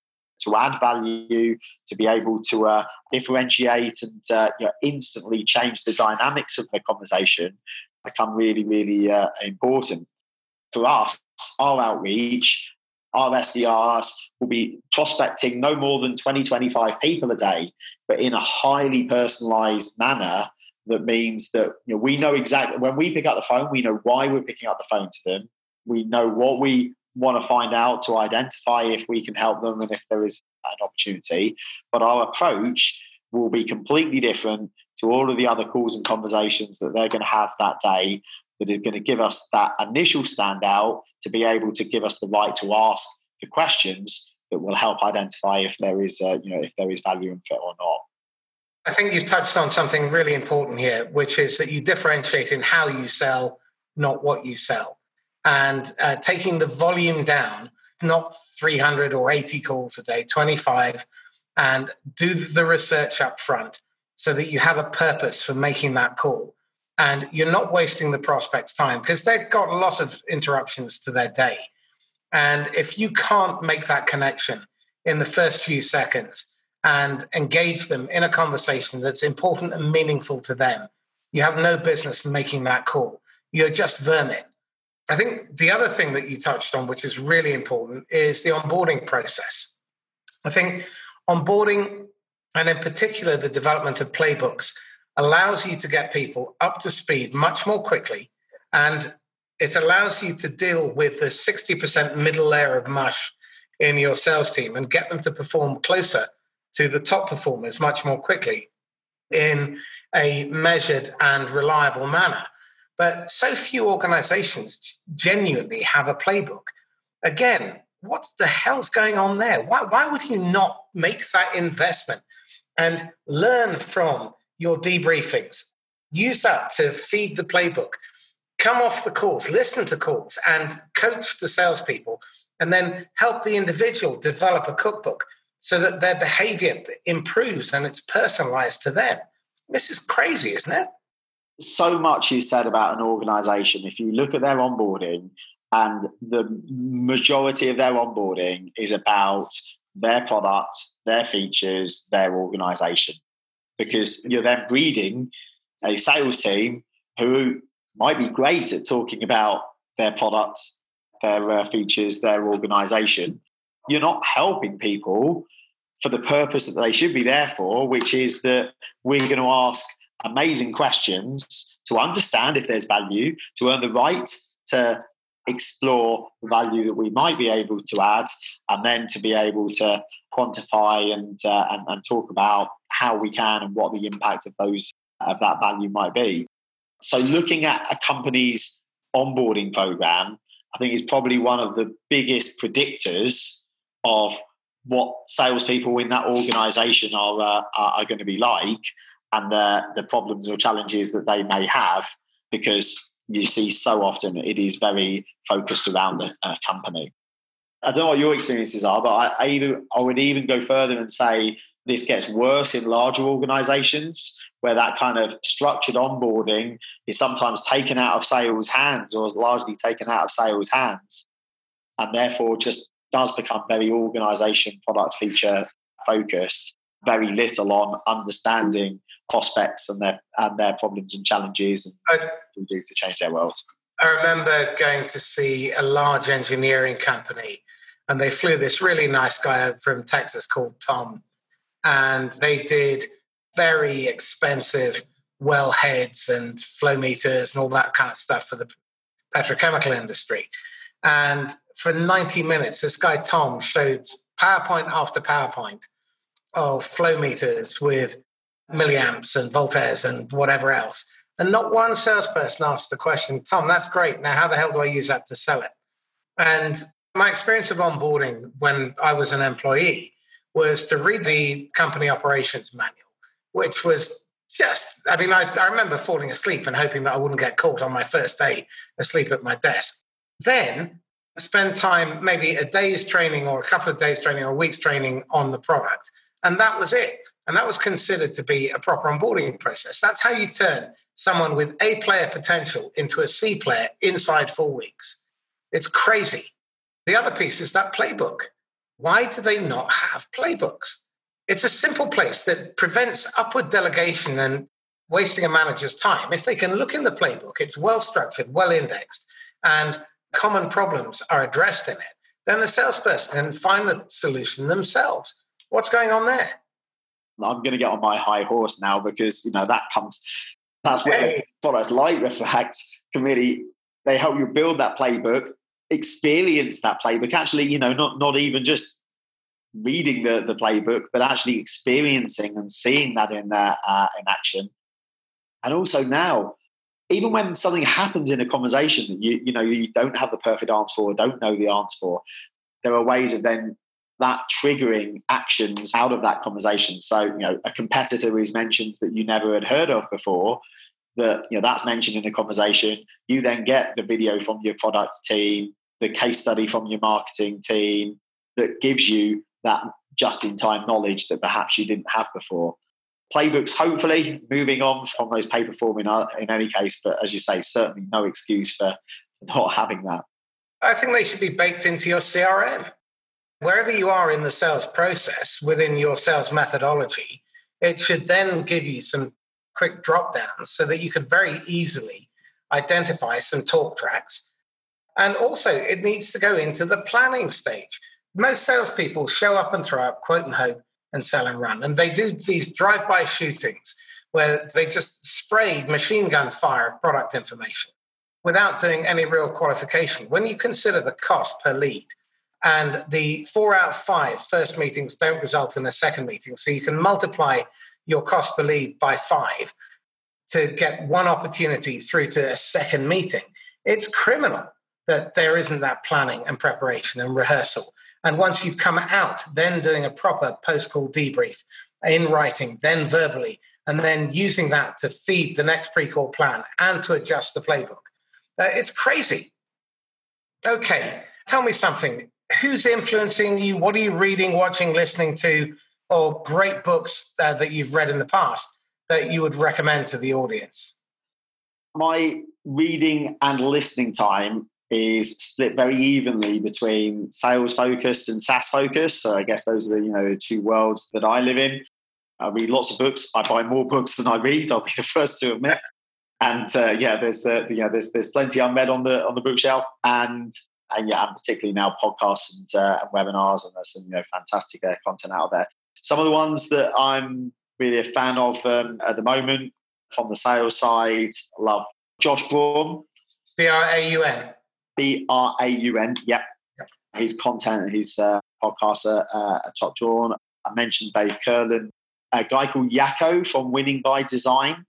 to add value, to be able to uh, differentiate and uh, you know, instantly change the dynamics of the conversation become really, really uh, important. For us, our outreach, our SDRs will be prospecting no more than 20, 25 people a day, but in a highly personalized manner that means that you know, we know exactly when we pick up the phone, we know why we're picking up the phone to them. We know what we want to find out to identify if we can help them and if there is an opportunity. But our approach will be completely different to all of the other calls and conversations that they're going to have that day that are going to give us that initial standout to be able to give us the right to ask the questions that will help identify if there is, uh, you know, if there is value in fit or not. I think you've touched on something really important here, which is that you differentiate in how you sell, not what you sell. And uh, taking the volume down, not 300 or 80 calls a day, 25, and do the research up front so that you have a purpose for making that call. And you're not wasting the prospect's time because they've got a lot of interruptions to their day. And if you can't make that connection in the first few seconds, and engage them in a conversation that's important and meaningful to them, you have no business making that call. You're just vermin. I think the other thing that you touched on, which is really important, is the onboarding process. I think onboarding, and in particular the development of playbooks, allows you to get people up to speed much more quickly. And it allows you to deal with the 60% middle layer of mush in your sales team and get them to perform closer to the top performers much more quickly in a measured and reliable manner. But so few organizations genuinely have a playbook. Again, what the hell's going on there? Why, why would you not make that investment and learn from your debriefings? Use that to feed the playbook. Come off the calls, listen to calls, and coach the salespeople, and then help the individual develop a cookbook so that their behavior improves and it's personalized to them. This is crazy, isn't it? So much is said about an organization. If you look at their onboarding, and the majority of their onboarding is about their product, their features, their organization, because you're then breeding a sales team who might be great at talking about their products, their uh, features, their organization. You're not helping people for the purpose that they should be there for, which is that we're going to ask amazing questions to understand if there's value, to earn the right to explore the value that we might be able to add, and then to be able to quantify and, uh, and, and talk about how we can and what the impact of those of that value might be. So, looking at a company's onboarding program, I think is probably one of the biggest predictors of what salespeople in that organisation are, uh, are, are going to be like, and the the problems or challenges that they may have, because you see so often it is very focused around a, a company. I don't know what your experiences are, but I, I, even, I would even go further and say this gets worse in larger organizations where that kind of structured onboarding is sometimes taken out of sales hands or largely taken out of sales hands and therefore just does become very organization product feature focused very little on understanding prospects and their and their problems and challenges and I, what do to change their world. I remember going to see a large engineering company, and they flew this really nice guy from Texas called Tom, and they did very expensive well heads and flow meters and all that kind of stuff for the petrochemical industry. And for 90 minutes, this guy Tom showed PowerPoint after PowerPoint of flow meters with milliamps and voltaires and whatever else. And not one salesperson asked the question, Tom, that's great. Now, how the hell do I use that to sell it? And my experience of onboarding when I was an employee was to read the company operations manual, which was just, I mean, I, I remember falling asleep and hoping that I wouldn't get caught on my first day asleep at my desk. Then spend time, maybe a day's training or a couple of days training or a week's training on the product. And that was it. And that was considered to be a proper onboarding process. That's how you turn someone with A player potential into a C player inside four weeks. It's crazy. The other piece is that playbook. Why do they not have playbooks? It's a simple place that prevents upward delegation and wasting a manager's time. If they can look in the playbook, it's well structured, well indexed, and common problems are addressed in it, then the salesperson can find the solution themselves. What's going on there? I'm going to get on my high horse now because you know that comes. That's where products like Refract can really they help you build that playbook, experience that playbook. Actually, you know, not not even just reading the the playbook, but actually experiencing and seeing that in uh, uh, in action. And also now, even when something happens in a conversation that you you know you don't have the perfect answer for, or don't know the answer for, there are ways of then that triggering actions out of that conversation. So, you know, a competitor is mentioned that you never had heard of before, that, you know, that's mentioned in a conversation. You then get the video from your product team, the case study from your marketing team that gives you that just in time knowledge that perhaps you didn't have before. Playbooks, hopefully, moving on from those paper form in, uh, in any case, but as you say, certainly no excuse for not having that. I think they should be baked into your CRM wherever you are in the sales process within your sales methodology, it should then give you some quick drop downs so that you could very easily identify some talk tracks. And also, it needs to go into the planning stage. Most salespeople show up and throw up, quote and hope, and sell and run. And they do these drive by shootings where they just spray machine gun fire of product information without doing any real qualification. When you consider the cost per lead, and the four out of five first meetings don't result in a second meeting. So you can multiply your cost per lead by five to get one opportunity through to a second meeting. It's criminal that there isn't that planning and preparation and rehearsal. And once you've come out, then doing a proper post call debrief in writing, then verbally, and then using that to feed the next pre call plan and to adjust the playbook. Uh, it's crazy. Okay, tell me something who's influencing you? What are you reading, watching, listening to, or great books uh, that you've read in the past that you would recommend to the audience? My reading and listening time is split very evenly between sales focused and SaaS focused. So I guess those are the, you know the two worlds that I live in. I read lots of books. I buy more books than I read. I'll be the first to admit. And uh, yeah, there's uh, yeah, there's there's plenty unread on the on the bookshelf. And and yeah, and particularly now podcasts and, uh, and webinars, and there's some you know fantastic uh, content out there. Some of the ones that I'm really a fan of um, at the moment from the sales side, love Josh Braun. B R A U N. B R A U N, yep. yep. His content, and his uh, podcast are uh, top drawn. I mentioned Dave Kurlan, a guy called Jacco from Winning by Design.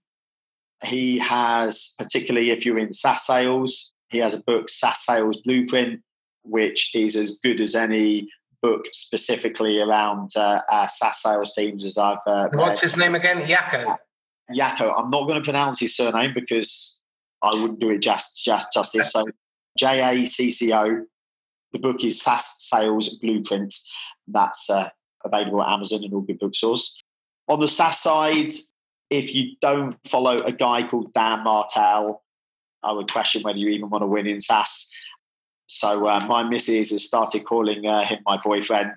He has, particularly if you're in SaaS sales, he has a book, SaaS Sales Blueprint, which is as good as any book specifically around uh, our SaaS sales teams as I've. Uh, What's his name again? Jacco. Jacco. I'm not going to pronounce his surname because I wouldn't do it just, just justice. So J A C C O. The book is SaaS Sales Blueprint. That's uh, available at Amazon and all good bookstores. On the SaaS side, if you don't follow a guy called Dan Martell, I would question whether you even want to win in SaaS. So uh, my missus has started calling uh, him my boyfriend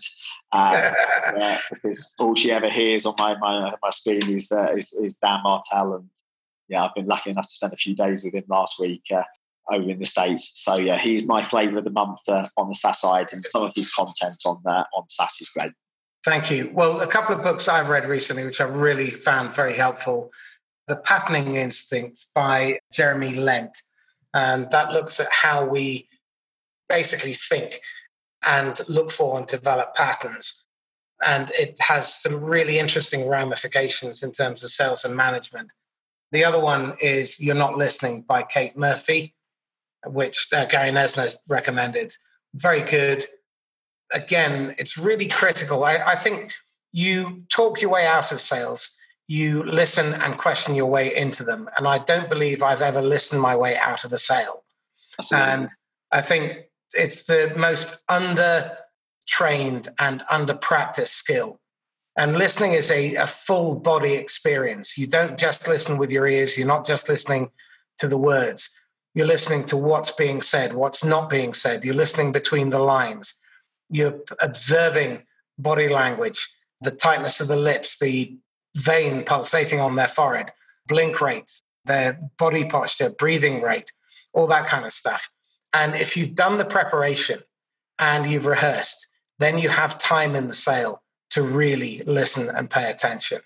uh, because all she ever hears on my my, my screen is, uh, is, is Dan Martell, and yeah, I've been lucky enough to spend a few days with him last week uh, over in the states. So yeah, he's my flavour of the month on the SaaS side, and some of his content on on SaaS is great. Thank you. Well, a couple of books I've read recently, which I really found very helpful. The Patterning Instinct by Jeremy Lent. And that looks at how we basically think and look for and develop patterns. And it has some really interesting ramifications in terms of sales and management. The other one is You're Not Listening by Kate Murphy, which uh, Gary Nesner recommended. Very good again, it's really critical. I, I think you talk your way out of sales, you listen and question your way into them. And I don't believe I've ever listened my way out of a sale. And I think it's the most under trained and under practiced skill. And listening is a, a full body experience. You don't just listen with your ears, you're not just listening to the words. You're listening to what's being said, what's not being said. You're listening between the lines you're observing body language, the tightness of the lips, the vein pulsating on their forehead, blink rates, their body posture, breathing rate, all that kind of stuff. And if you've done the preparation and you've rehearsed, then you have time in the sale to really listen and pay attention.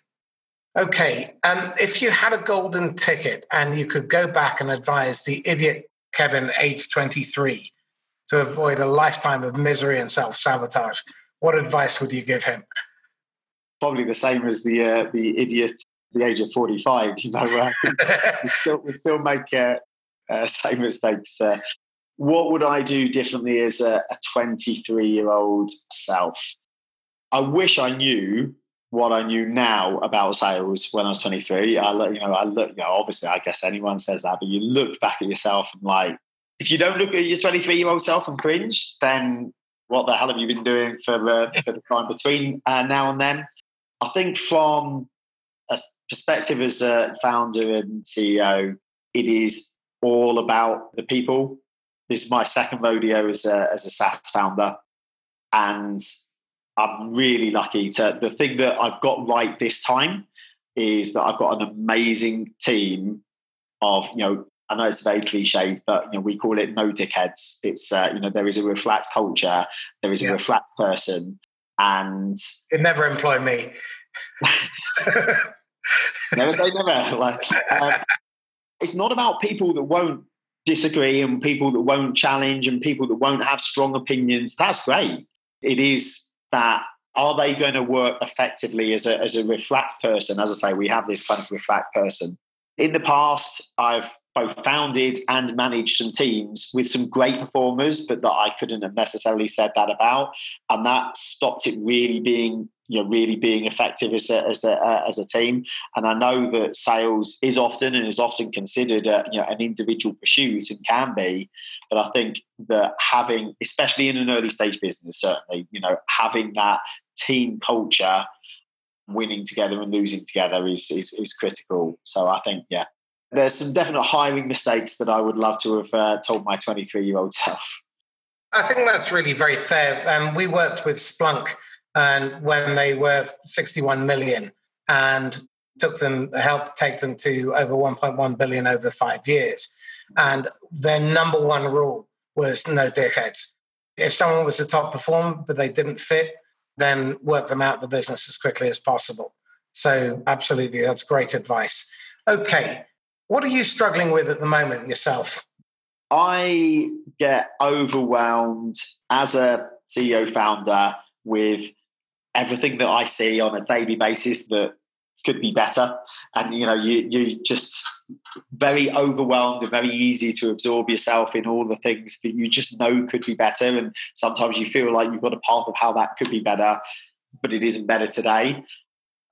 Okay, um, if you had a golden ticket and you could go back and advise the idiot Kevin, age 23, to avoid a lifetime of misery and self sabotage, what advice would you give him? Probably the same as the uh, the idiot the age of 45. You know, uh, we, still, we still make uh, uh, same mistakes. Uh, what would I do differently as a 23 year old self? I wish I knew what I knew now about sales when I was 23. I look, you know, I look, you know, obviously, I guess anyone says that, but you look back at yourself and like, if you don't look at your 23 year old self and cringe, then what the hell have you been doing for, uh, for the time between uh, now and then? I think from a perspective as a founder and CEO, it is all about the people. This is my second rodeo as a, as a SaaS founder. And I'm really lucky to the thing that I've got right this time is that I've got an amazing team of you know I know it's very cliched, but you know, we call it no dickheads. It's uh, you know there is a Refract culture, there is a Refract person, and it never employ me. never say never. Like um, it's not about people that won't disagree and people that won't challenge and people that won't have strong opinions. That's great. It is that are they going to work effectively as a as a Refract person? As I say, we have this kind of Refract person. In the past, I've both founded and managed some teams with some great performers, but that I couldn't have necessarily said that about, and that stopped it really being you know really being effective as a as a as a team. And I know that sales is often and is often considered a, you know an individual pursuit and can be, but I think that having, especially in an early stage business, certainly you know having that team culture winning together and losing together is, is is critical. So I think yeah, there's some definite hiring mistakes that I would love to have uh, told my 23 year old self. I think that's really very fair. Um, we worked with Splunk and when they were 61 million and took them helped take them to over 1.1 billion over five years. And their number one rule was no dickheads. If someone was a top performer but they didn't fit, then work them out of the business as quickly as possible. So, absolutely, that's great advice. Okay, what are you struggling with at the moment yourself? I get overwhelmed as a CEO founder with everything that I see on a daily basis that could be better. And you know, you you just very overwhelmed and very easy to absorb yourself in all the things that you just know could be better. And sometimes you feel like you've got a path of how that could be better, but it isn't better today.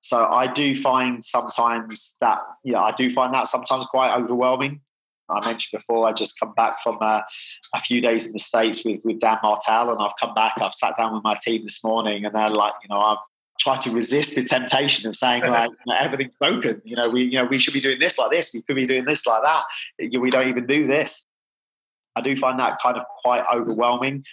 So I do find sometimes that, yeah, I do find that sometimes quite overwhelming. I mentioned before, I just come back from uh, a few days in the States with, with Dan Martell, and I've come back, I've sat down with my team this morning, and they're like, you know, I've tried to resist the temptation of saying like you know, everything's broken. You know, we you know we should be doing this like this. We could be doing this like that. We don't even do this. I do find that kind of quite overwhelming,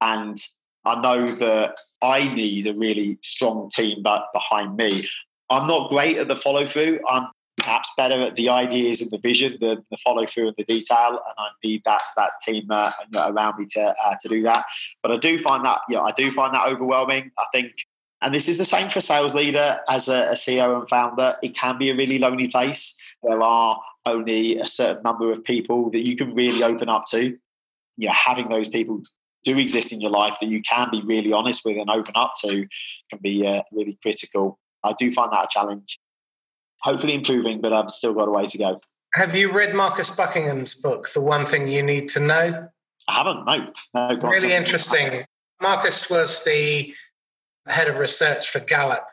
and I know that I need a really strong team but behind me. I'm not great at the follow through. I'm perhaps better at the ideas and the vision than the follow through and the detail, and I need that that team uh, around me to uh, to do that. But I do find that yeah, I do find that overwhelming. I think, and this is the same for sales leader as a, a CEO and founder. It can be a really lonely place. There are only a certain number of people that you can really open up to. Yeah, having those people do exist in your life that you can be really honest with and open up to can be uh, really critical. I do find that a challenge. Hopefully improving, but I've still got a way to go. Have you read Marcus Buckingham's book, The One Thing You Need to Know? I haven't, no. no really interesting. Marcus was the head of research for Gallup,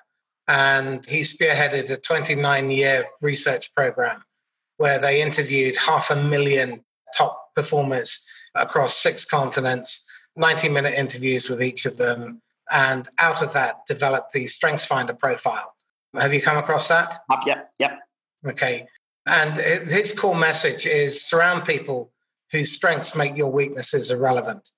and he spearheaded a 29 year research program where they interviewed half a million top performers across six continents 90 minute interviews with each of them. And out of that, developed the Strengths Finder profile. Have you come across that? Uh, yep, yep. Okay. And his core message is surround people whose strengths make your weaknesses irrelevant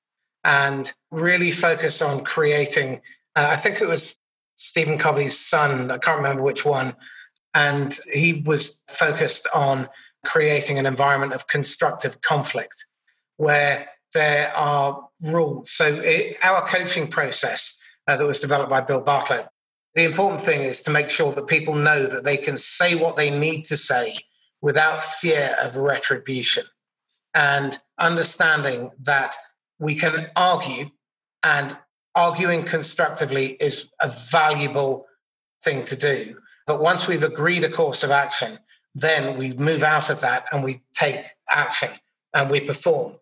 and really focus on creating. Uh, I think it was Stephen Covey's son, I can't remember which one. And he was focused on creating an environment of constructive conflict where there are rules. So, it, our coaching process uh, that was developed by Bill Bartlett, the important thing is to make sure that people know that they can say what they need to say without fear of retribution and understanding that we can argue and arguing constructively is a valuable thing to do. But once we've agreed a course of action, then we move out of that and we take action and we perform.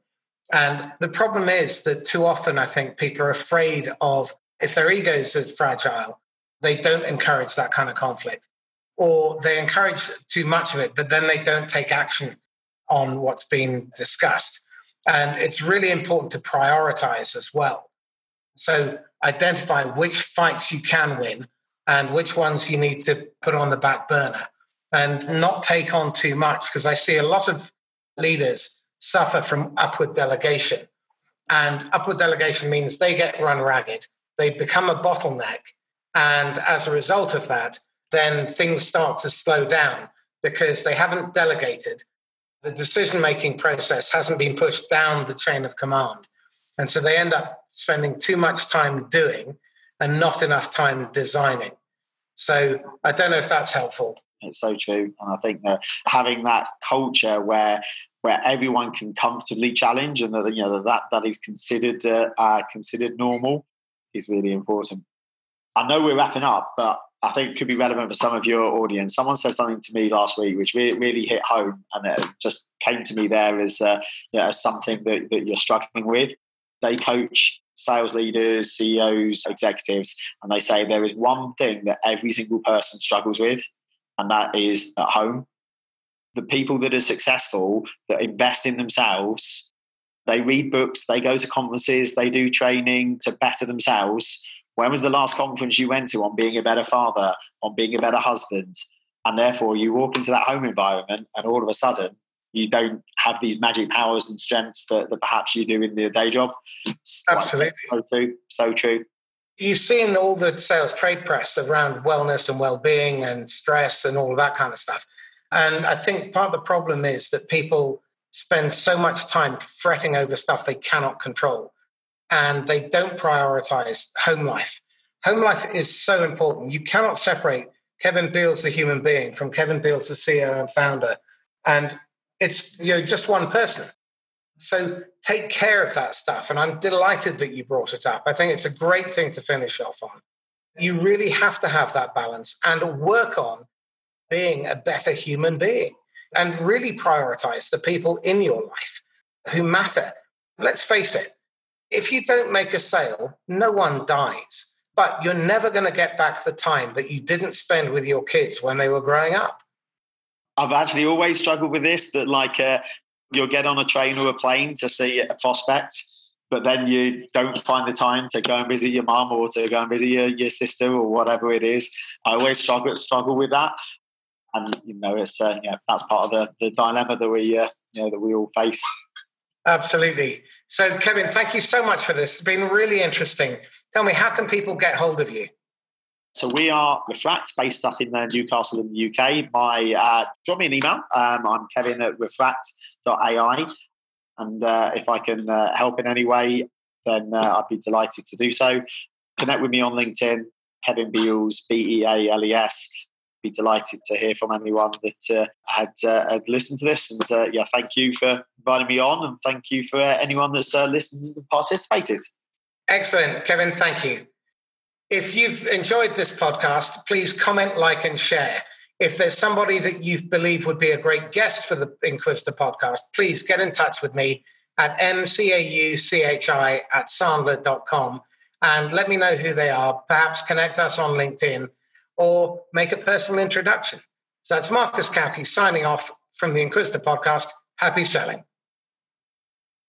And the problem is that too often I think people are afraid of if their egos are fragile, they don't encourage that kind of conflict. Or they encourage too much of it, but then they don't take action on what's been discussed. And it's really important to prioritize as well. So identify which fights you can win and which ones you need to put on the back burner and not take on too much. Because I see a lot of leaders suffer from upward delegation. And upward delegation means they get run ragged, they become a bottleneck. And as a result of that, then things start to slow down because they haven't delegated. The decision making process hasn't been pushed down the chain of command. And so they end up spending too much time doing and not enough time designing. So I don't know if that's helpful. It's so true. And I think that having that culture where where everyone can comfortably challenge and that you know that that is considered uh, uh, considered normal is really important. I know we're wrapping up, but I think it could be relevant for some of your audience. Someone said something to me last week which really, really hit home, and it just came to me there as, uh, you know, as something that, that you're struggling with. They coach sales leaders, CEOs, executives, and they say there is one thing that every single person struggles with, and that is at home. The people that are successful that invest in themselves they read books they go to conferences they do training to better themselves. When was the last conference you went to on being a better father on being a better husband? And therefore you walk into that home environment and all of a sudden you don't have these magic powers and strengths that, that perhaps you do in your day job. Absolutely. so true so true you've seen all the sales trade press around wellness and well-being and stress and all of that kind of stuff and I think part of the problem is that people spend so much time fretting over stuff they cannot control and they don't prioritize home life. home life is so important. You cannot separate Kevin Beales, the human being, from Kevin Beales, the CEO and founder. And it's you know just one person. So take care of that stuff. And I'm delighted that you brought it up. I think it's a great thing to finish off on. You really have to have that balance and work on being a better human being and really prioritize the people in your life who matter. Let's face it, if you don't make a sale, no one dies, but you're never going to get back the time that you didn't spend with your kids when they were growing up. I've actually always struggled with this that, like, uh, you'll get on a train or a plane to see a prospect, but then you don't find the time to go and visit your mum or to go and visit your, your sister or whatever it is. I always struggle struggle with that. And you know it's uh, yeah that's part of the, the dilemma that we uh, you know that we all face. Absolutely. So kevin thank you so much for this. It's been really interesting. Tell me how can people get hold of you so we are Refract, based up in uh, Newcastle in the UK. My uh, drop me an email. Um, I'm Kevin at refract.ai, and uh, if I can uh, help in any way, then uh, I'd be delighted to do so. Connect with me on LinkedIn, Kevin Beales, B E A L E S be delighted to hear from anyone that uh, had, had listened to this. And yeah, thank you for inviting me on, and thank you for anyone that's listened and participated. Excellent, Kevin. Thank you. If you've enjoyed this podcast, please comment, like, and share. If there's somebody that you believe would be a great guest for the Inquisitor podcast, please get in touch with me at mcauchi at sandler.com and let me know who they are. Perhaps connect us on LinkedIn or make a personal introduction. So that's Marcus Cauchi signing off from the Inquisitor podcast. Happy selling.